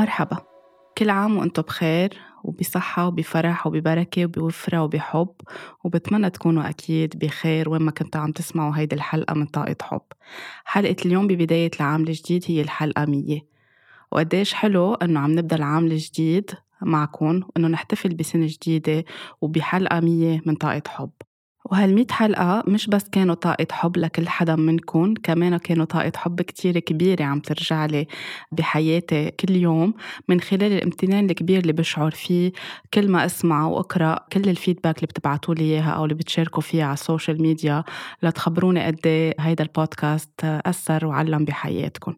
مرحبا. كل عام وأنتم بخير وبصحة وبفرح وببركة وبوفرة وبحب وبتمنى تكونوا أكيد بخير وين ما كنتوا عم تسمعوا هيدي الحلقة من طاقة حب. حلقة اليوم ببداية العام الجديد هي الحلقة مية. وقديش حلو إنه عم نبدأ العام الجديد معكم وإنه نحتفل بسنة جديدة وبحلقة مية من طاقة حب. وهالمية حلقة مش بس كانوا طاقة حب لكل حدا منكم كمان كانوا طاقة حب كتير كبيرة عم ترجع لي بحياتي كل يوم من خلال الامتنان الكبير اللي بشعر فيه كل ما أسمع وأقرأ كل ال feedback اللي بتبعتوا لي إياها أو اللي بتشاركوا فيها على ال social media لتخبروني قد إيه هيدا البودكاست أثر وعلّم بحياتكم.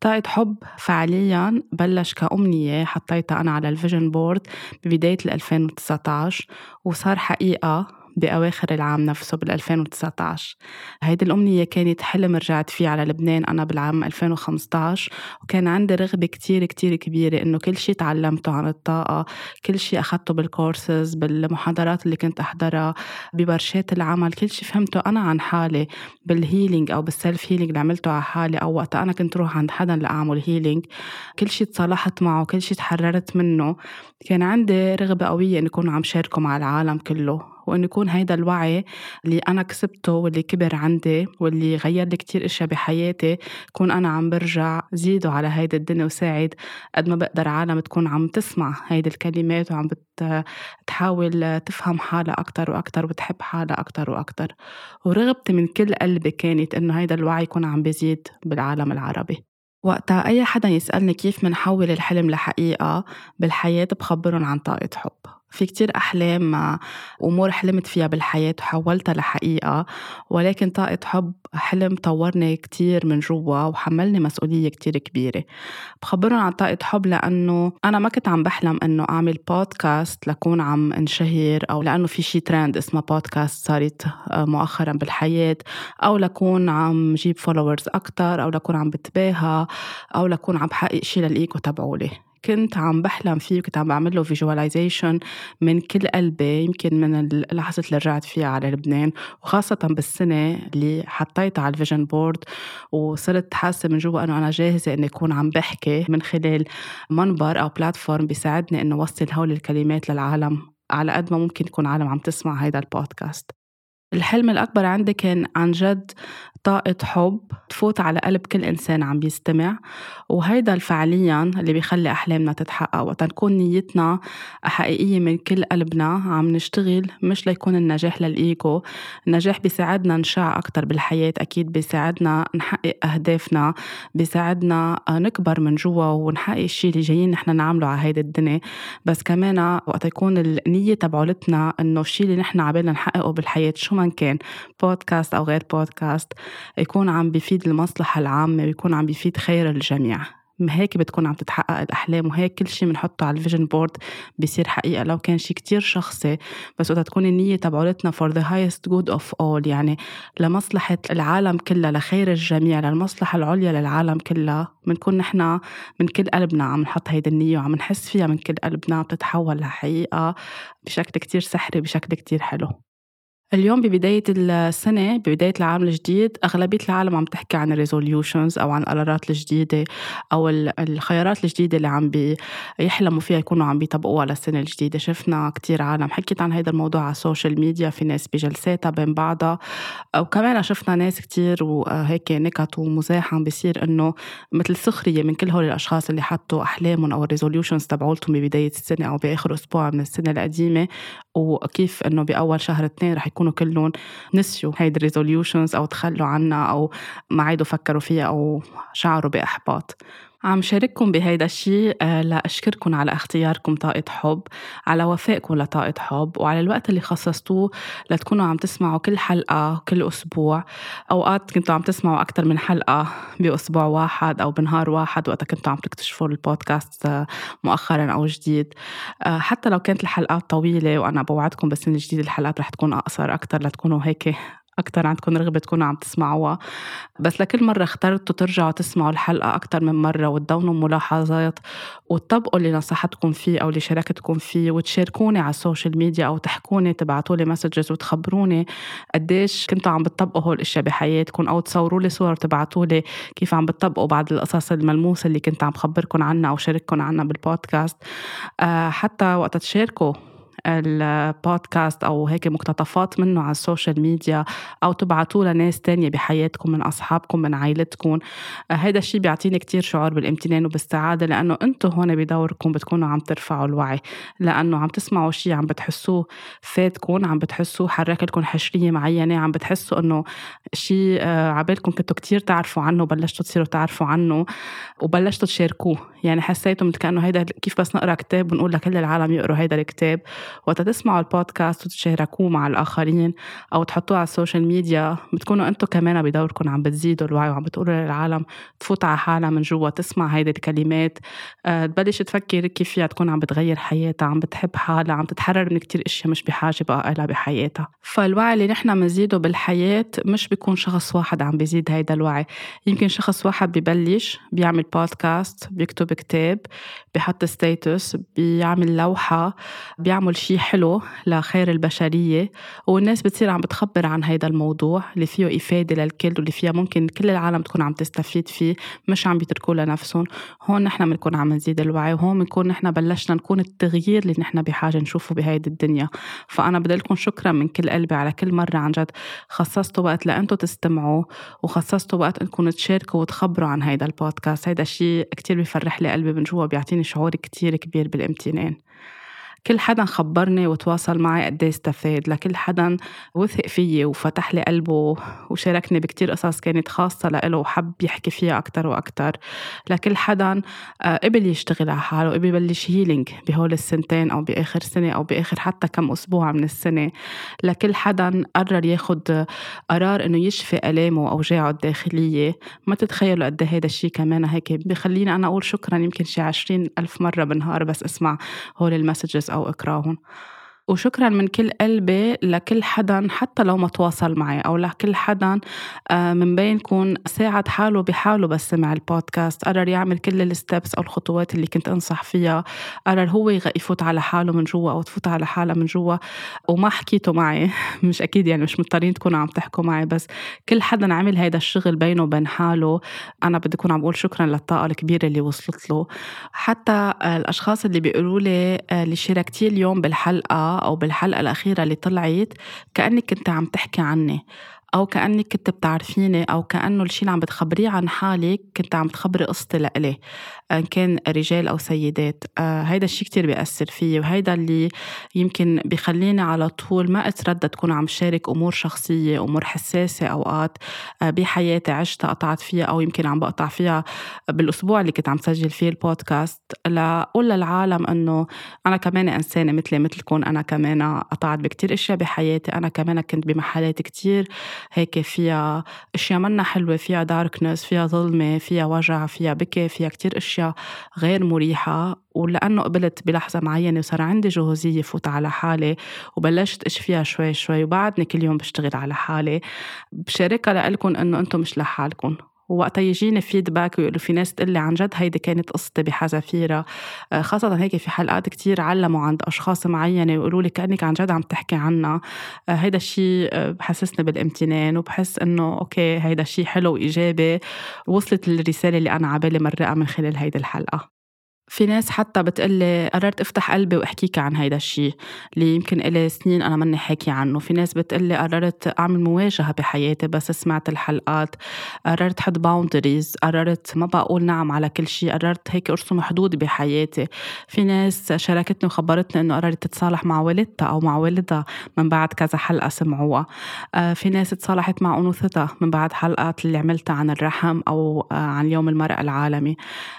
طاقة حب فعليا بلش كأمنية حطيتها أنا على ال vision board ببداية 2019 وصار حقيقة بأواخر العام نفسه بال 2019 هيدي الأمنية كانت حلم رجعت فيه على لبنان أنا بالعام 2015 وكان عندي رغبة كتير كتير كبيرة إنه كل شيء تعلمته عن الطاقة كل شيء أخذته بالكورسز بالمحاضرات اللي كنت أحضرها بورشات العمل كل شيء فهمته أنا عن حالي بال healing أو بال self healing اللي عملته على حالي أو وقت أنا كنت روح عند حدا لأعمل healing كل شيء تصالحت معه كل شيء تحررت منه. كان عندي رغبة قوية إني أكون عم شاركه مع العالم كله. وإنه يكون هيدا الوعي اللي أنا كسبته واللي كبر عندي واللي غير لي كتير أشياء بحياتي كون أنا عم برجع زيده على هيدا الدنيا وساعد قد ما بقدر عالم تكون عم تسمع هيدي الكلمات وعم بتحاول تفهم حالها أكتر وأكتر وبتحب حالها أكتر وأكتر. ورغبتي من كل قلبي كانت إنه هيدا الوعي يكون عم بيزيد بالعالم العربي. وقتها أي حدا يسألني كيف منحول الحلم لحقيقة بالحياة بخبرهم عن طاقة حب. في كتير أحلام وأمور حلمت فيها بالحياة وحولتها لحقيقة. ولكن طاقة حب حلم طورني كتير من جوا وحملني مسؤولية كتير كبيرة. بخبرهم عن طاقة حب لأنه أنا ما كنت عم بحلم أنه أعمل بودكاست لكون عم انشهر أو لأنه في شي ترند اسمها بودكاست صارت مؤخرا بالحياة. أو لكون عم جيب followers أكتر أو لكون عم بتباهى أو لكون عم بحقق شي للإيكو تبعولي. كنت عم بحلم فيه وكنت عم بعمل له visualization من كل قلبي يمكن من اللحظة اللي رجعت فيها على لبنان وخاصة بالسنة اللي حطيتها على ال vision board وصرت حاسة من جوا أنه أنا جاهزة إني أكون عم بحكي من خلال منبر أو platform بيساعدني إنه أوصل هول الكلمات للعالم على قد ما ممكن يكون عالم عم تسمع هيدا البودكاست الحلم الأكبر عندي كان عن جد طاقة حب تفوت على قلب كل إنسان عم بيستمع. وهيدا فعليا اللي بيخلي أحلامنا تتحقق وقت نكون نيتنا حقيقية من كل قلبنا عم نشتغل مش ليكون النجاح للإيجو. النجاح بيساعدنا نشع أكتر بالحياة أكيد بيساعدنا نحقق أهدافنا بيساعدنا نكبر من جوا ونحقق الشيء اللي جايين نحن نعمله على هيدي الدنيا. بس كمان وقت يكون النية تبعولتنا إنه الشيء اللي نحن عبالنا نحققه بالحياة شو ما كان بودكاست أو غير بودكاست يكون عم بيفيد المصلحة العامة ويكون عم بيفيد خير الجميع. هيك بتكون عم تتحقق الأحلام وهيك كل شيء بنحطه على ال vision board بيصير حقيقة لو كان شيء كتير شخصي. بس وقت تكون النية تبعولتنا for the highest good of all يعني لمصلحة العالم كلها لخير الجميع للمصلحة العليا للعالم كلها. بنكون نحن من كل قلبنا عم نحط هيدي النية وعم نحس فيها من كل قلبنا بتتحول لحقيقة بشكل كتير سحري بشكل كتير حلو. اليوم ببداية السنة ببداية العام الجديد أغلبية العالم عم تحكي عن ال resolutions أو عن القرارات الجديدة أو الخيارات الجديدة اللي عم بيحلموا فيها يكونوا عم بيطبقوها للسنة الجديدة. شفنا كتير عالم حكيت عن هذا الموضوع على ال social media في ناس بجلساتها بين بعضها. وكمان شفنا ناس كتير وهيك نكت ومزاح عم بيصير إنه مثل سخرية من كل هول الأشخاص اللي حطوا أحلامهم أو ال resolutions تبعولتهم ببداية السنة أو بآخر أسبوع من السنة القديمة وكيف إنه بأول شهر اثنين رح يكونوا كلهم نسيوا هيدي الريزوليوشنز أو تخلوا عنها أو ما عادوا فكروا فيها أو شعروا بإحباط. عم شارككم بهيدا الشيء آه، لأشكركم على اختياركم طاقة حب على وفائكم لطاقة حب وعلى الوقت اللي خصصتوه لتكونوا عم تسمعوا كل حلقة كل أسبوع. أوقات كنتوا عم تسمعوا أكثر من حلقة بأسبوع واحد أو بنهار واحد وقت كنتوا عم تكتشفوا البودكاست آه، مؤخرا أو جديد. آه، حتى لو كانت الحلقات طويلة وأنا بوعدكم بالسنة الجديدة الحلقات رح تكون أقصر أكثر لتكونوا هيك أكتر عندكم رغبة تكونوا عم تسمعوها. بس لكل مرة اخترتوا ترجعوا تسمعوا الحلقة أكتر من مرة وتدونوا ملاحظات وتطبقوا اللي نصحتكم فيه أو اللي شاركتكم فيه وتشاركوني على ال social media أو تحكوني تبعتوا لي messages وتخبروني قديش كنتوا عم بتطبقوا هول الأشياء بحياتكم أو تصوروا لي صور تبعتوا لي كيف عم بتطبقوا بعض القصص الملموسة اللي كنت عم بخبركم عنها أو شارككم عنها بالبودكاست. آه، حتى وقت تشاركوا البودكاست أو هيك مقتطفات منه على ال social media أو تبعتوه لناس تانية بحياتكم من أصحابكم من عائلتكم. هذا الشيء بيعطيني كتير شعور بالامتنان وبالسعاده لأنه أنتم هون بدوركم بتكونوا عم ترفعوا الوعي لأنه عم تسمعوا شيء عم بتحسوه فاتكم عم بتحسوه حرك لكم حشرية معينة عم بتحسوا إنه شيء آه، عبالكم كنتوا كتير تعرفوا عنه وبلشتوا تصيروا تعرفوا عنه وبلشتوا تشاركوه. يعني حسيتوا مثل كأنه هيدا كيف بس نقرأ كتاب ونقول لكل العالم يقروا هيدا الكتاب؟ وقت تسمعوا البودكاست وتشاركوه مع الآخرين أو تحطوه على ال social media. بتكونوا أنتم كمان بدوركم عم بتزيدوا الوعي وعم بتقولوا للعالم تفوت على حالها من جوا تسمع هيدي الكلمات. أه تبلش تفكر كيف فيها تكون عم بتغير حياتها عم بتحب حالها عم تتحرر من كتير إشياء مش بحاجة بقى لها بحياتها. فالوعي اللي نحن بنزيده بالحياة مش بيكون شخص واحد عم بيزيد هيدا الوعي. يمكن شخص واحد ببلش بيعمل بودكاست بيكتب كتاب بحط ستيتس بيعمل لوحة بيعمل شيء حلو لخير البشرية والناس بتصير عم بتخبر عن هيدا الموضوع اللي فيه إفادة للكل واللي فيها ممكن كل العالم تكون عم تستفيد فيه مش عم بيتركوه لنفسهم. هون نحن بنكون عم نزيد الوعي وهون بنكون نحن بلشنا نكون التغيير اللي نحن بحاجة نشوفه بهيدي الدنيا. فأنا بدي لكم شكرا من كل قلبي على كل مرة عن جد. خصصتوا وقت لأنتوا تستمعوا وخصصتوا وقت إنكم تشاركوا وتخبروا عن هيدا البودكاست. هيدا الشيء كتير بيفرح لي قلبي من جوا بيعطيني شعور كتير كبير بالإمتنان. كل حدا خبرني وتواصل معي قد إيه استفاد لكل حدا وثق فيي وفتح لي قلبه وشاركني بكتير قصص كانت خاصة لإله وحب يحكي فيها أكتر وأكتر. لكل حدا آه، قبل يشتغل على حاله قبل يبلش healing بهول السنتين أو بآخر سنة أو بآخر حتى كم أسبوع من السنة. لكل حدا قرر ياخد قرار إنه يشفي آلامه وأوجاعه الداخلية. ما تتخيلوا قد هذا الشيء كمان هيك بخليني أنا أقول شكرا يمكن شي عشرين ألف مرة بالنهار بس أسمع هول المسجز أو اقراهم وشكرا من كل قلبي لكل حدا حتى لو ما تواصل معي أو لكل حدا آه، من بينكم ساعد حاله بحاله بس سمع البودكاست. قرر يعمل كل الستبس أو الخطوات اللي كنت أنصح فيها. قرر هو يفوت على حاله من جوا أو تفوت على حالها من جوا. وما حكيته معي. مش أكيد يعني مش مضطرين تكونوا عم تحكوا معي بس كل حدا عمل هيدا الشغل بينه وبين حاله. أنا بدي أكون عم بقول شكرا للطاقة الكبيرة اللي وصلت له. حتى الأشخاص اللي بيقولوا لي آه، اللي شاركتيه اليوم بالحلقة أو بالحلقة الأخيرة اللي طلعت كأنك كنت عم تحكي عني. أو كأنك كنت بتعرفيني أو كأنه الشيء اللي عم بتخبريه عن حالك كنت عم بتخبري قصتي لإلي إن كان رجال أو سيدات. آه هيدا الشيء كتير بيأثر فيي وهيدا اللي يمكن بيخليني على طول ما أتردد تكون عم شارك أمور شخصية أمور حساسة أوقات آه بحياتي عشتها قطعت فيها أو يمكن عم بقطع فيها بالأسبوع اللي كنت عم سجل فيه البودكاست لأقول للعالم إنه أنا كمان إنسانة مثلي مثلكم أنا كمان قطعت بكتير أشياء بحياتي أنا كمان كنت بمحلات كتير. هيك فيها أشياء منا حلوة فيها darkness فيها ظلمة فيها وجع فيها بكي فيها كتير أشياء غير مريحة. ولأنه قبلت بلحظة معينة وصار عندي جهوزية فوت على حالي وبلشت اشفيها شوي شوي وبعدني كل يوم بشتغل على حالي. بشاركها لكم إنه أنتم مش لحالكم ووقتها يجيني feedback ويقولوا في ناس تقول لي عن جد هيدي كانت قصتي بحذافيرها آه، خاصة هيك في حلقات كتير علموا عند أشخاص معينة ويقولوا لي كأنك عن جد عم تحكي عنها. آه، هيدا الشيء آه، بحسسني بالامتنان وبحس إنه okay هيدا الشيء حلو وإيجابي وصلت الرسالة اللي أنا عبالي مرقها من خلال هيدي الحلقة. في ناس حتى بتقلي قررت افتح قلبي واحكيك عن هيدا الشيء اللي يمكن إلي سنين أنا ماني حاكي عنه. في ناس بتقلي قررت أعمل مواجهة بحياتي بس سمعت الحلقات قررت حط boundaries قررت ما بقول نعم على كل شيء قررت هيك أرسم حدود بحياتي. في ناس شاركتني وخبرتني إنه قررت تتصالح مع والدتها أو مع والدها من بعد كذا حلقة سمعوها. آه، في ناس تصالحت مع أنوثتها من بعد حلقات اللي عملتها عن الرحم أو آه، عن يوم المرأة العالمي.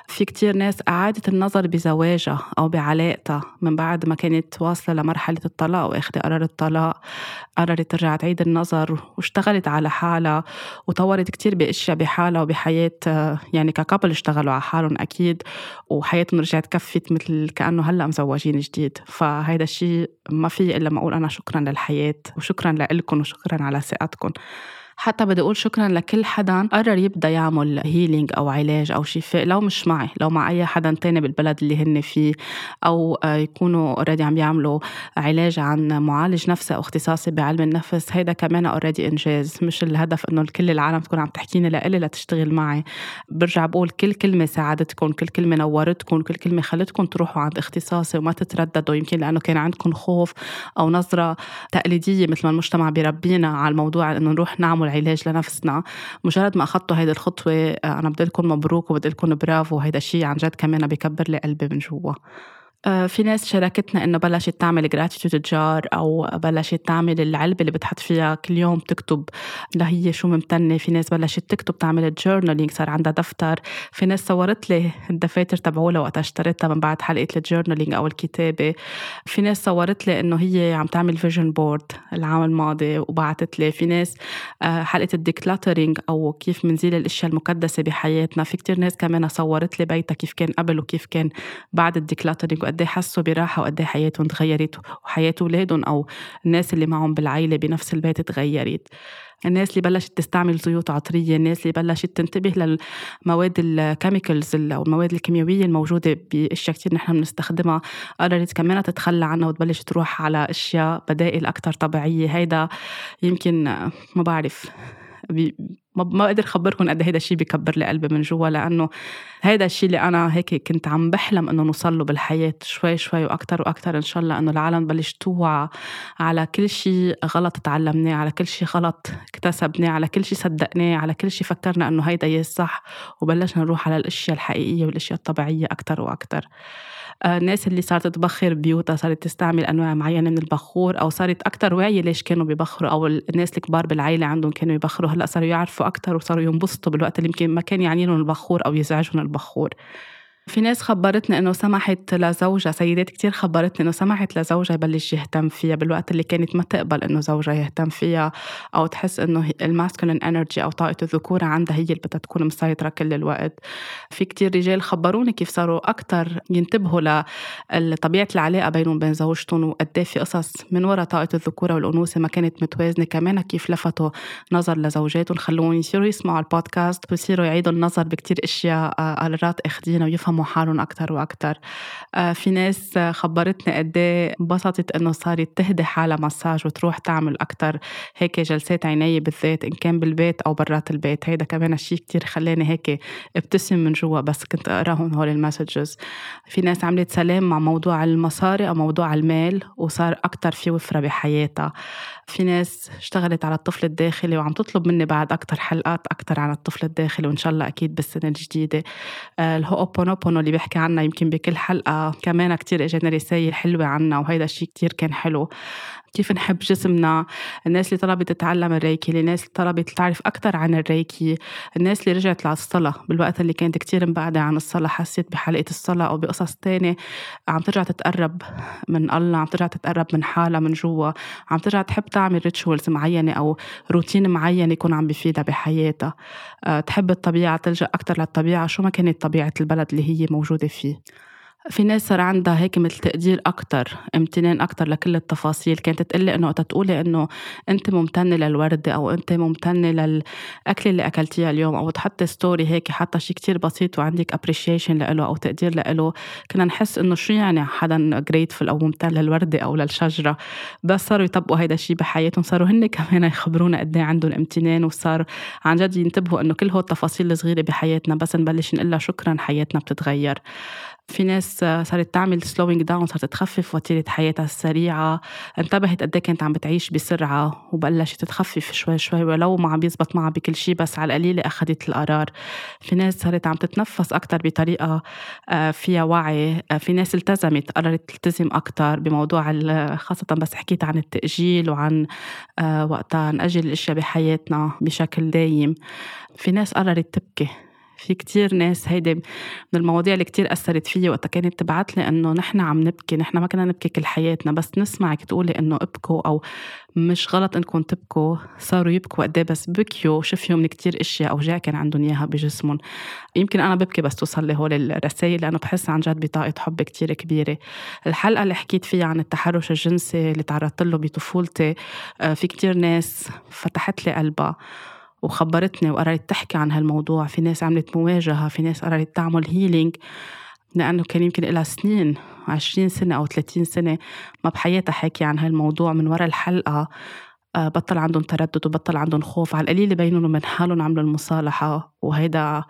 في كتير ناس أعادت النظر بزواجها أو بعلاقتها من بعد ما كانت واصلة لمرحلة الطلاق وأخذ قرار الطلاق قررت ترجع تعيد النظر واشتغلت على حالها وطورت كتير بأشياء بحالها وبحياة يعني ككابل اشتغلوا على حالهم أكيد وحياتهم رجعت كفت مثل كأنه هلأ مزوجين جديد. فهيدا الشيء ما في إلا ما أقول أنا شكرا للحياة وشكرا لكم وشكرا على ثقتكم حتى بدي أقول شكرا لكل حدا قرر يبدأ يعمل healing أو علاج أو شفاء لو مش معي لو مع أي حدا تاني بالبلد اللي هن فيه أو يكونوا already عم يعملوا علاج عن معالج نفسي أو اختصاصي بعلم النفس هيدا كمان already إنجاز. مش الهدف إنه كل العالم تكون عم تحكيني لإلي لتشتغل معي. برجع بقول كل كلمة ساعدتكم كل كلمة نورتكم كل كلمة خلتكم تروحوا عند اختصاصي وما تترددوا. يمكن لأنه كان عندكم خوف أو نظرة تقليدية مثل ما المجتمع بيربينا على الموضوع إنه نروح نعمل نعمل علاج لنفسنا. مجرد ما أخذتوا هيدي الخطوة آه، أنا بدي أقول لكم مبروك وبدي أقول لكم برافو. هيدا الشيء عن جد كمان بكبر لي قلبي من جوا. في ناس شاركتنا إنه بلشت تعمل gratitude jar أو بلشت تعمل العلبة اللي بتحط فيها كل يوم تكتب هي شو ممتنة. في ناس بلشت تكتب تعمل journaling صار عندها دفتر. في ناس صورت لي الدفاتر تبعولها وقت اشتريتها من بعد حلقة ال journaling أو الكتابة. في ناس صورت لي إنه هي عم تعمل vision board العام الماضي وبعثت لي. في ناس آه، حلقة ال decluttering أو كيف منزيل الأشياء المكدسه بحياتنا. في كتير ناس كمان صورت لي بيتها كيف كان قبل وكيف كان بعد ال decluttering قد إيه حسوا براحة وقد إيه حياتهم تغيرت وحياة أولادهم أو الناس اللي معهم بالعيلة بنفس البيت تغيرت. الناس اللي بلشت تستعمل زيوت عطرية الناس اللي بلشت تنتبه للمواد ال chemicals أو المواد الكيميائية الموجودة باشياء كثير نحن بنستخدمها قررت كمان تتخلى عنها وتبلش تروح على أشياء بدائل أكثر طبيعية. هيدا يمكن ما بعرف ما بقدر اخبركم قد هيدا الشيء بكبر لي قلبي من جوا لأنه هيدا الشيء اللي أنا هيك كنت عم بحلم إنه نوصل له بالحياة شوي شوي وأكثر وأكثر إن شاء الله إنه العالم تبلش توعى على كل شيء غلط تعلمناه على كل شيء غلط اكتسبناه على كل شيء صدقناه على كل شيء فكرنا إنه هيدا هي الصح وبلشنا نروح على الأشياء الحقيقية والأشياء الطبيعية أكثر وأكثر الناس اللي صارت تبخر بيوتها صارت تستعمل أنواع معينة من البخور أو صارت أكثر وعي ليش كانوا بيبخروا أو الناس الكبار بالعائله عندهم كانوا يبخروا. هلأ صاروا يعرفوا أكثر وصاروا ينبسطوا بالوقت اللي يمكن ما كان يعني لهم البخور أو يزعجهم البخور. في ناس خبرتني إنه سمحت لزوجها سيدات كتير خبرتني إنه سمحت لزوجها يبلش يهتم فيها بالوقت اللي كانت ما تقبل إنه زوجها يهتم فيها أو تحس إنه ال masculine energy أو طاقة الذكورة عندها هي اللي بدها تكون مسيطرة كل الوقت. في كتير رجال خبروني كيف صاروا أكثر ينتبهوا لطبيعة العلاقة بينهم وبين زوجتهم وقد إيه في قصص من وراء طاقة الذكورة والأنوثة ما كانت متوازنة كمان كيف لفتوا نظر لزوجاتهم. خلوهم يصيروا يسمعوا البودكاست ويصيروا يعيدوا النظر بكتير أشياء قرارات اخذينها ويفهموا يفهموا حالهم أكتر وأكتر. آه، في ناس خبرتني قد إيه انبسطت إنه صارت تهدي حالها مساج وتروح تعمل أكتر هيك جلسات عناية بالذات إن كان بالبيت أو برات البيت. هيدا كمان الشيء كتير خلاني هيك ابتسم من جوا بس كنت أقراهم هول ال messages في ناس عملت سلام مع موضوع المصاري أو موضوع المال وصار أكتر في وفرة بحياتها. في ناس اشتغلت على الطفل الداخلي وعم تطلب مني بعد أكتر حلقات أكتر عن الطفل الداخلي وإن شاء الله أكيد بالسنة الجديدة. آه، الهوبونوبونو اللي بيحكي عنها يمكن بكل حلقة كمان كتير إجانا رسائل حلوة عنا وهيدا الشيء كتير كان حلو. كيف نحب جسمنا الناس اللي طلبت تتعلم الريكي الناس اللي طلبت تعرف أكثر عن الريكي الناس اللي رجعت للصلاة بالوقت اللي كانت كتير مبعدة عن الصلاة حسيت بحلقة الصلاة أو بقصص تانية عم ترجع تتقرب من الله عم ترجع تتقرب من حالها من جوا عم ترجع تحب تعمل ريتشولز معينة أو روتين معين يكون عم بفيدها بحياتها. أه تحب الطبيعة تلجأ أكثر للطبيعة شو ما كانت طبيعة البلد اللي هي موجودة فيه؟ في ناس صار عندها هيك مثل تقدير أكتر امتنان أكتر لكل التفاصيل. كانت تقلي إنه وقت تقولي إنه أنت ممتنة للوردة أو أنت ممتنة للأكل اللي أكلتيه اليوم أو تحطي story هيك حتى شيء كتير بسيط وعندك appreciation لإله أو تقدير لإله. كنا نحس إنه شو يعني حدا grateful أو ممتن للوردة أو للشجرة. بس صاروا يطبقوا هيدا الشيء بحياتهم. صاروا هن كمان يخبرونا قد إيه عندهم امتنان وصار عن جد ينتبهوا إنه كل هول التفاصيل الصغيرة بحياتنا بس نبلش نقول شكرا حياتنا بتتغير. في ناس صارت تعمل slowing down صارت تخفف وتيرة حياتها السريعة. انتبهت قد إيه كانت عم بتعيش بسرعة وبلشت تخفف شوي شوي ولو ما عم بيزبط معها بكل شيء بس على القليلة أخذت القرار. في ناس صارت عم تتنفس أكتر بطريقة آه، فيها وعي. آه، في ناس التزمت قررت تلتزم أكتر بموضوع خاصة بس حكيت عن التأجيل وعن آه، وقتها نأجل الأشياء بحياتنا بشكل دايم. في ناس قررت تبكي. في كتير ناس هيدي من المواضيع اللي كتير أثرت فيي وقتها كانت تبعت لي إنه نحن عم نبكي نحن ما كنا نبكي كل حياتنا بس نسمعك تقولي إنه ابكوا أو مش غلط إنكم تبكوا صاروا يبكوا قد إيه بس بكيوا شفيوا من كتير أشياء أوجاع كان عندهم إياها بجسمهم. يمكن أنا ببكي بس توصل لي هول الرسائل لأنه بحس عن جد بطاقة حب كتير كبيرة. الحلقة اللي حكيت فيها عن التحرش الجنسي اللي تعرضت له بطفولتي آه، في كتير ناس فتحت لي قلبها. وخبرتني وقررت تحكي عن هالموضوع. في ناس عملت مواجهة في ناس قررت تعمل هيلينج لأنه كان يمكن لها سنين عشرين سنة أو ثلاثين سنة ما بحياتها حكي عن هالموضوع من وراء الحلقة. آه، بطل عندهم تردد وبطل عندهم خوف. على القليل يبينوا من حالهم عملوا المصالحة. وهيدا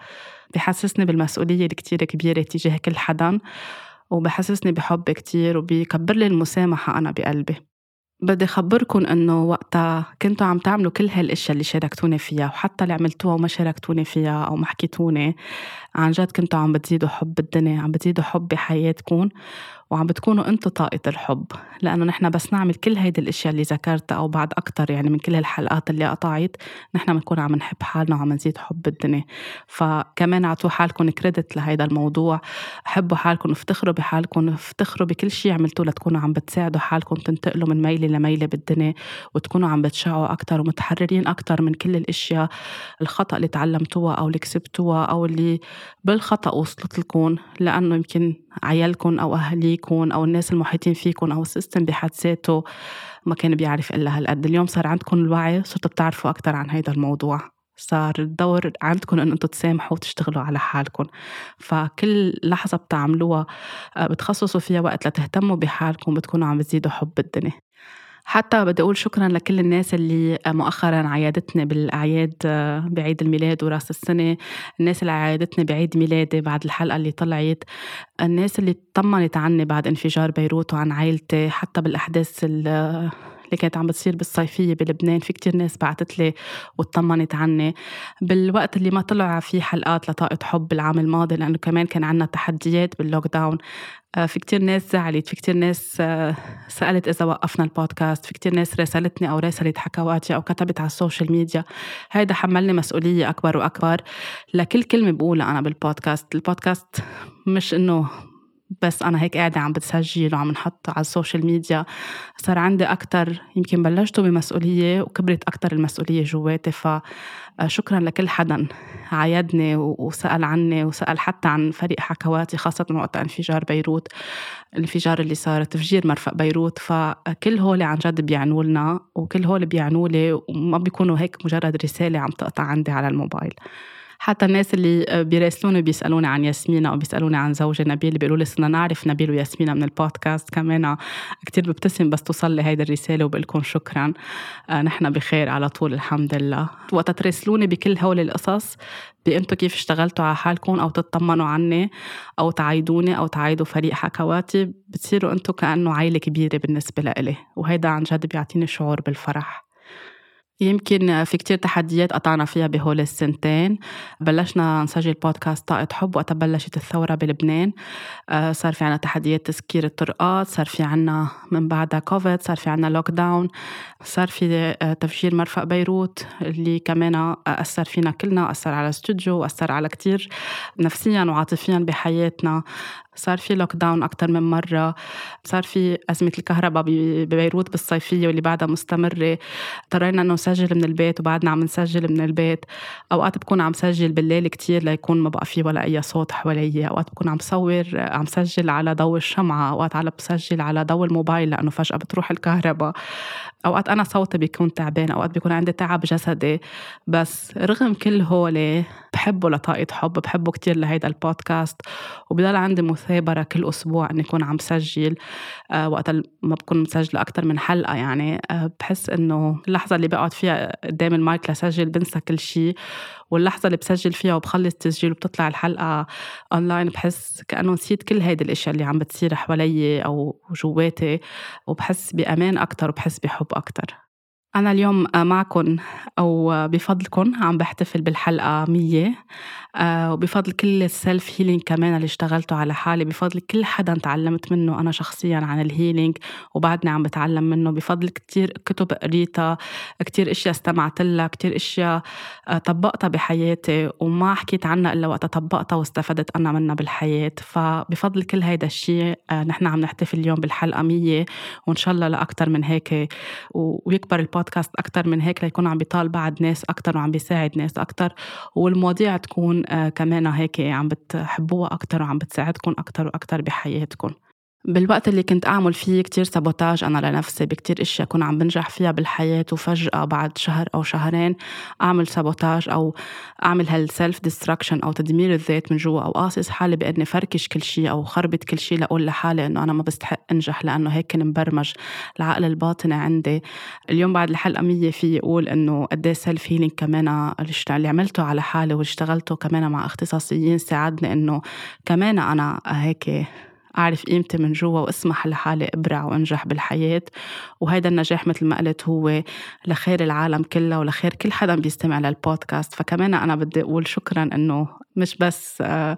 بحسسني بالمسؤولية الكتير كبيرة تجاه كل حدا. وبحسسني بحب كتير وبيكبر لي المسامحة أنا بقلبي. بدي أخبركم إنه وقتها كنتوا عم تعملوا كل هالأشياء اللي شاركتوني فيها وحتى اللي عملتوها وما شاركتوني فيها أو ما حكيتوني عن جد كنتوا عم بتزيدوا حب الدنيا عم بتزيدوا حب بحياتكم وعم بتكونوا أنتم طاقة الحب. لأنه نحن بس نعمل كل هيدي الأشياء اللي ذكرتها أو بعد أكتر يعني من كل هالحلقات اللي قطعت نحن بنكون عم نحب حالنا وعم نزيد حب الدنيا. فكمان اعطوا حالكم كريدت لهيدا الموضوع. حبوا حالكم افتخروا بحالكم افتخروا بكل شيء عملتوه لتكونوا عم بتساعدوا حالكم تنتقلوا من ميلة لميلة بالدنيا وتكونوا عم بتشعوا أكتر ومتحررين أكتر من كل الأشياء الخطأ اللي تعلمتوها أو اللي كسبتوها أو اللي بالخطأ وصلت لكم. لأنه يمكن عيالكم أو أهليكم أو الناس المحيطين فيكم أو السيستم بحد ذاته ما كان بيعرف إلا هالقد. اليوم صار عندكم الوعي صرتوا بتعرفوا أكتر عن هيدا الموضوع. صار الدور عندكم إن أنتم تسامحوا وتشتغلوا على حالكم فكل لحظة بتعملوها آه، بتخصصوا فيها وقت لتهتموا بحالكم بتكونوا عم بتزيدوا حب الدنيا. حتى بدي أقول شكرا لكل الناس اللي مؤخرا عايدتني بالأعياد بعيد الميلاد وراس السنة. الناس اللي عايدتني بعيد ميلادي بعد الحلقة اللي طلعت. الناس اللي طمنت عني بعد انفجار بيروت وعن عائلتي حتى بالأحداث اللي كانت عم بتصير بالصيفية بلبنان. في كتير ناس بعثت لي وطمنت عني. بالوقت اللي ما طلع في حلقات لطاقة حب العام الماضي لأنه كمان كان عنا تحديات بال lockdown آه، في كتير ناس زعلت في كتير ناس آه، سألت إذا وقفنا البودكاست في كتير ناس راسلتني أو راسلت حكواتي أو كتبت على ال social media. هيدا حملني مسؤولية أكبر وأكبر لكل كلمة بقولها أنا بالبودكاست. البودكاست مش إنه بس أنا هيك قاعدة عم بتسجل وعم نحط على ال social media. صار عندي أكتر يمكن بلشت بمسؤولية وكبرت أكتر المسؤولية جواتي فشكرا لكل حدا عايدني وسأل عني وسأل حتى عن فريق حكواتي خاصة وقت انفجار بيروت. الانفجار اللي صار تفجير مرفق بيروت فكل هول عن جد بيعنوا لنا وكل هول بيعنوا لي وما بيكونوا هيك مجرد رسالة عم تقطع عندي على الموبايل. حتى الناس اللي بيراسلوني بيسالوني عن ياسمين أو بيسالوني عن زوجي نبيل بيقولوا لي صرنا نعرف نبيل وياسمين من البودكاست كمان. كتير ببتسم بس توصل لي هيدي الرسالة وبقول لكم شكرا. آه، نحن بخير على طول الحمد لله. وقت تراسلوني بكل هول القصص بانتوا كيف اشتغلتوا على حالكم أو تطمنوا عني أو تعايدوني أو تعايدوا فريق حكواتي بتصيروا أنتوا كأنه عائله كبيرة بالنسبة لإلي. وهيدا عن جد بيعطيني شعور بالفرح. يمكن في كتير تحديات قطعنا فيها بهول السنتين. بلشنا نسجل بودكاست طاقة حب وقت بلشت الثورة بلبنان. آه، صار في عنا تحديات تسكير الطرقات صار في عنا من بعدها كوفيد صار في عنا lockdown صار في آه، تفجير مرفأ بيروت اللي كمان أثر فينا كلنا أثر على الاستوديو وأثر على كتير نفسيا وعاطفيا بحياتنا. صار في لوك داون أكثر من مرة صار في أزمة الكهرباء ببيروت بالصيفية واللي بعدها مستمرة. اضطرينا إنه نسجل من البيت وبعدنا عم نسجل من البيت. أوقات بكون عم سجل بالليل كتير ليكون ما بقى في ولا أي صوت حوالي أوقات بكون عم صور عم سجل على ضوء الشمعة. أوقات على بسجل على ضوء الموبايل لأنه فجأة بتروح الكهرباء. أوقات أنا صوتي بيكون تعبان أوقات بيكون عندي تعب جسدي. بس رغم كل هول بحبه لطاقة حب بحبه كتير لهيدا البودكاست وبضل عندي مثابرة كل أسبوع إني أكون عم سجل أه وقت ما بكون مسجلة أكتر من حلقة يعني. أه بحس إنه اللحظة اللي بقعد فيها قدام المايك لسجل بنسى كل شيء واللحظة اللي بسجل فيها وبخلص تسجيل وبتطلع الحلقة أونلاين بحس كأنه نسيت كل هيدي الأشياء اللي عم بتصير حوالي أو جواتي وبحس بأمان أكتر وبحس بحب أكتر. أنا اليوم معكم أو بفضلكم عم بحتفل بالحلقة مية. آه، وبفضل كل ال self healing كمان اللي اشتغلته على حالي. بفضل كل حدا تعلمت منه أنا شخصيا عن ال healing وبعدني عم بتعلم منه. بفضل كتير كتب قريتها كتير أشياء استمعت لها كتير أشياء آه، طبقتها بحياتي. وما حكيت عنها إلا وقت طبقتها واستفدت أنا منها بالحياة. فبفضل كل هيدا الشيء آه، نحن عم نحتفل اليوم بالحلقة 100 وإن شاء الله لاكثر من هيك. ويكبر البودكاست أكثر من هيك ليكون عم بيطال بعد ناس أكثر وعم بيساعد ناس أكثر والمواضيع تكون كمان هيك عم بتحبوها أكثر وعم بتساعدكم أكثر وأكثر بحياتكم بالوقت اللي كنت أعمل فيه كتير sabotage أنا لنفسي بكتير إشياء كنت عم بنجح فيها بالحياة وفجأة بعد شهر أو شهرين أعمل sabotage أو أعمل هال self destruction أو تدمير الذات من جوا أو قاصص حالي بإني فركش كل شيء أو خربط كل شيء لأقول لحالي إنه أنا ما بستحق أنجح لأنه هيك كان مبرمج. العقل الباطني عندي. اليوم بعد الحلقة مية فيي أقول إنه قد إيه self healing كمان اللي عملته على حالي واللي اشتغلته كمان مع اختصاصيين ساعدني إنه كمان أنا هيك أعرف قيمتي من جوا وأسمح لحالي أبرع وأنجح بالحياة. وهيدا النجاح مثل ما قلت هو لخير العالم كلها ولخير كل حدا بيستمع للبودكاست. فكمان أنا بدي أقول شكرا إنه مش بس آه،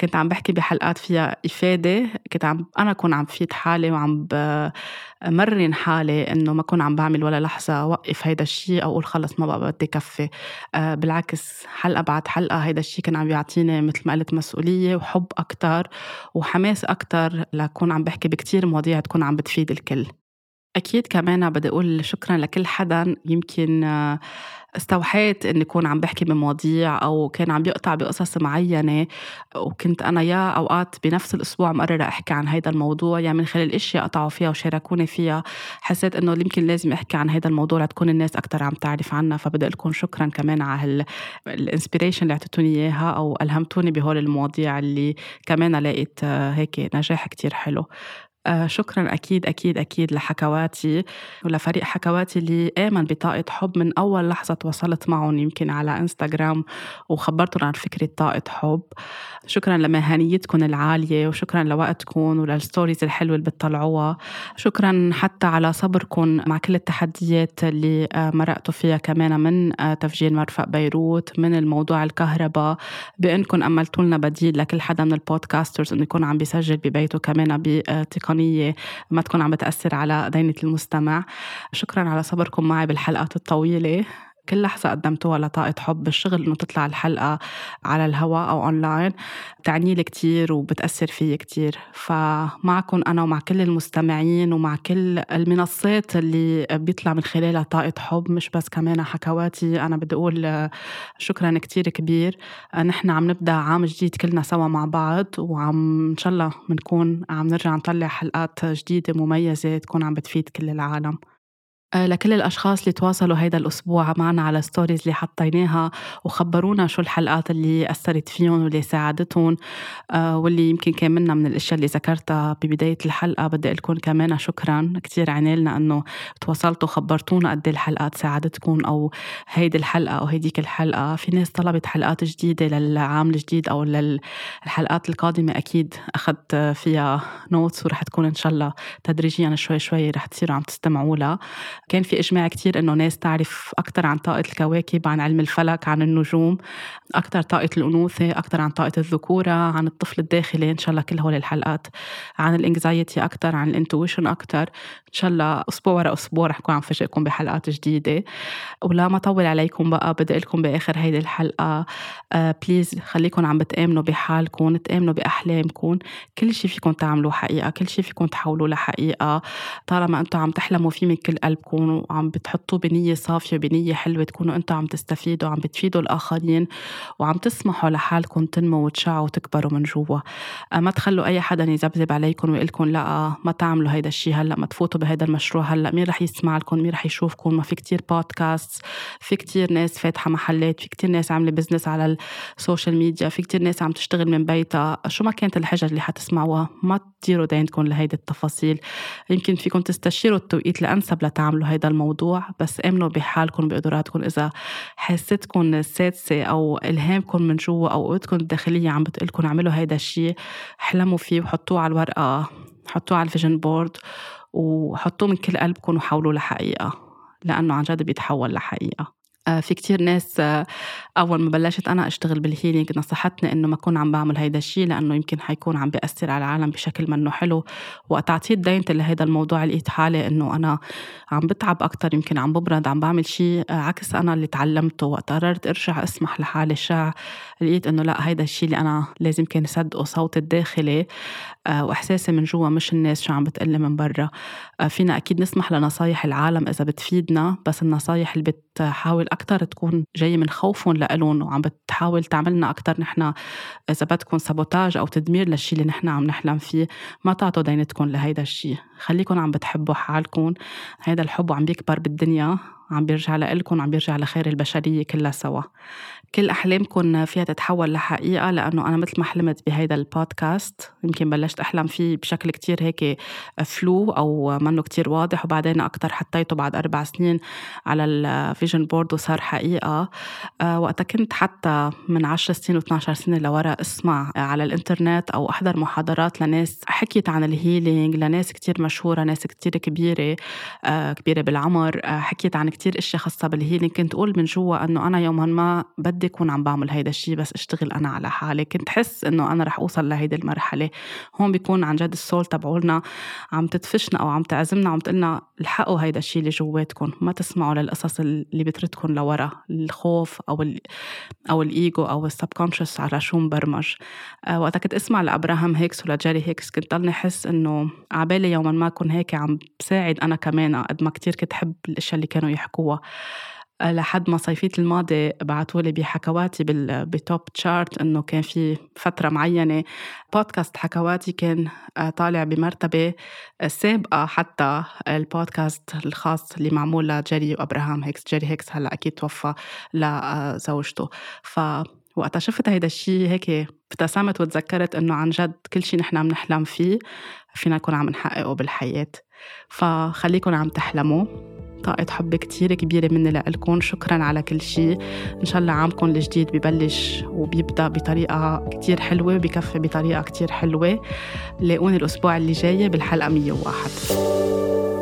كنت عم بحكي بحلقات فيها إفادة كنت عم أنا أكون عم بفيد حالي وعم بمرن حالي إنه ما أكون عم بعمل ولا لحظة أوقف هيدا الشيء أو أقول خلص ما بقى بدي كفي. آه، بالعكس حلقة بعد حلقة هيدا الشيء كان عم بيعطيني مثل ما قلت مسؤولية وحب أكتر وحماس أكتر لأكون عم بحكي بكتير مواضيع تكون عم بتفيد الكل. أكيد كمان بدي أقول شكرا لكل حدا يمكن آه، استوحيت اني اكون عم بحكي بمواضيع أو كان عم بيقطع بقصص معينة وكنت أنا يا أوقات بنفس الأسبوع مقرره أحكي عن هذا الموضوع يعني من خلال إشياء قطعوا فيها وشاركوني فيها حسيت إنه يمكن لازم أحكي عن هذا الموضوع لتكون الناس أكثر عم تعرف عنها فبدي لكم شكرا كمان على الانسبيريشن اللي أعطيتوني إياها أو ألهمتوني بهول المواضيع اللي كمان لقيت هيك نجاح كتير حلو. شكرا أكيد أكيد أكيد لحكواتي ولفريق حكواتي اللي آمن بطاقة حب من أول لحظة تواصلت معهم يمكن على إنستغرام وخبرتهم عن فكرة طاقة حب. شكرا لمهنيتكم العالية وشكرا لوقتكم ولل stories الحلوة اللي بتطلعوها. شكرا حتى على صبركم مع كل التحديات اللي آه، مرقتوا فيها كمان من آه، تفجير مرفأ بيروت من الموضوع الكهرباء بأنكم أمنتوا لنا بديل لكل حدا من ال podcasters إنه يكون عم بيسجل ببيته كمان بتقنية تقنية ما تكون عم بتأثر على دينة المستمع. شكرا على صبركم معي بالحلقات الطويلة. كل لحظة قدمتوها لطاقة حب بالشغل إنه تطلع الحلقة على الهواء أو أونلاين بتعني لي كتير وبتأثر فيي كتير. فمعكم أنا ومع كل المستمعين ومع كل المنصات اللي بيطلع من خلالها طاقة حب مش بس كمان حكواتي. أنا بدي أقول شكرا كتير كبير. نحن عم نبدأ عام جديد كلنا سوا مع بعض وعم إن شاء الله بنكون عم نرجع نطلع حلقات جديدة مميزة تكون عم بتفيد كل العالم. لكل الأشخاص اللي تواصلوا هيدا الأسبوع معنا على ستوريز اللي حطيناها وخبرونا شو الحلقات اللي أثرت فيهم واللي ساعدتهم آه، واللي يمكن كان منا من الأشياء اللي ذكرتها ببداية الحلقة. بدي لكم كمان شكرا كتير عنالنا أنه تواصلتوا خبرتونا قد إيه الحلقات ساعدتكم أو هيدي الحلقة أو هيديك الحلقة. في ناس طلبت حلقات جديدة للعام الجديد أو للحلقات القادمة أكيد أخذت فيها notes ورح تكون إن شاء الله تدريجيا شوي شوي رح تصيروا عم تستمعوا لها. كان في إجماع كتير إنه ناس تعرف أكثر عن طاقة الكواكب عن علم الفلك عن النجوم أكثر طاقة الأنوثة أكثر عن طاقة الذكورة عن الطفل الداخلي إن شاء الله كل هول الحلقات عن ال anxiety أكثر عن ال intuition أكثر إن شاء الله أسبوع ورا أسبوع رح أكون عم فاجئكم بحلقات جديدة. ولا ما طول عليكم بقى بدي قلكم بآخر هيدي الحلقة. آه please خليكم عم بتآمنوا بحالكم تآمنوا بأحلامكم كل شيء فيكم تعملوه حقيقة كل شيء فيكم تحولوه لحقيقة. طالما أنتم عم تحلموا فيه من كل قلبكم تكونوا عم بتحطوه بنية صافية بنية حلوة تكونوا أنتوا عم تستفيدوا عم بتفيدوا الآخرين وعم تسمحوا لحالكم تنموا وتشعوا وتكبروا من جوا. آه، ما تخلوا أي حدا يذبذب عليكم ويقول لكم لا ما تعملوا هيدا الشيء هلأ ما تفوتوا بهيدا المشروع هلأ مين رح يسمع لكم؟ مين رح يشوفكم؟ ما في كتير بودكاست في كتير ناس فاتحة محلات في كتير ناس عاملة بزنس على السوشيال ميديا في كتير ناس عم تشتغل من بيتها. شو ما كانت الحجج اللي حتسمعوها ما تديروا دينكم لهيدي التفاصيل. يمكن فيكم تستشيروا التوقيت الأنسب لتعملوا تعملوا هيدا الموضوع بس آمنوا بحالكم بقدراتكم. إذا حاستكم السادسة أو الهامكم من جوا أو قوتكم الداخلية عم بتقلكم اعملوا هيدا الشيء احلموا فيه وحطوه على الورقة حطوه على ال vision board وحطوه من كل قلبكم وحولوه لحقيقة لأنه عن جد بيتحول لحقيقة. آه، في كتير ناس آه، أول ما بلشت أنا أشتغل بال healing نصحتني إنه ما أكون عم بعمل هيدا الشيء لأنه يمكن حيكون عم بيأثر على العالم بشكل منه حلو. وقت أعطيت دينتي لهيدا الموضوع لقيت حالي إنه أنا عم بتعب أكتر يمكن عم ببرد عم بعمل شيء آه، عكس أنا اللي تعلمته وقت قررت أرجع أسمح لحالي أشع لقيت إنه لأ هيدا الشيء اللي أنا لازم كان صدقه صوت الداخلي وإحساسي من جوا مش الناس شو عم بتقلي من برا. فينا أكيد نسمح لنصايح العالم إذا بتفيدنا بس النصايح اللي بتحاول أكتر تكون جاية من خوفهم لإلهم وعم بتحاول تعملنا أكتر نحن إذا بدكم sabotage أو تدمير للشي اللي نحن عم نحلم فيه ما تعطوا دينتكم لهيدا الشي. خليكم عم بتحبوا حالكم هيدا الحب عم بيكبر بالدنيا عم بيرجع لإلكم عم بيرجع لخير البشرية كلها سوا. كل أحلامكم فيها تتحول لحقيقة لأنه أنا مثل ما حلمت بهيدا البودكاست يمكن بلشت أحلم فيه بشكل كتير هيك flou أو منه كتير واضح وبعدين أكتر حطيته بعد أربع سنين على ال vision board وصار حقيقة. آه، وقتها كنت حتى من 10 سنين و12 سنة لورا أسمع على الإنترنت أو أحضر محاضرات لناس حكيت عن ال healing لناس كتير مشهورة ناس كتير كبيرة آه، كبيرة بالعمر آه، حكيت عن كتير إشياء خاصة بال healing كنت أقول من جوا إنه أنا يوما ما بدي أكون عم بعمل هيدا الشيء بس أشتغل أنا على حالي. كنت حس إنه أنا رح أوصل لهيدي المرحلة. هون بيكون عن جد ال soul تبعولنا عم تدفشنا أو عم تعزمنا عم تقلنا الحقوا هيدا الشيء اللي جواتكم. ما تسمعوا للقصص اللي بتردكم لورا. الخوف أو ال أو الإيجو أو ال subconscious على شو مبرمج. أه وقتها كنت أسمع لأبراهام هيكس ولجيري هيكس. كنت ضلني أحس إنه عبالي يوما ما أكون هيك عم بساعد أنا كمان قد ما كتير كنت حب الأشياء اللي كانوا يحكوها. لحد ما صيفية الماضي بعثوا لي بحكواتي ب top chart إنه كان في فترة معينة بودكاست حكواتي كان آه، طالع بمرتبة سابقة حتى البودكاست الخاص اللي معمول لجيري وابراهام هيكس. جيري هيكس هلأ أكيد توفى لزوجته ف وقتها شفت هيدا الشيء هيك ابتسمت وتذكرت إنه عن جد كل شيء نحن عم نحلم فيه فينا نكون عم نحققه بالحياة. فخليكم عم تحلموا. طاقة حب كتير كبيرة مني لإلكم. شكرا على كل شيء إن شاء الله عامكم الجديد ببلش وبيبدأ بطريقة كتير حلوة وبكفي بطريقة كتير حلوة. لاقوني الأسبوع اللي جاي بالحلقة 101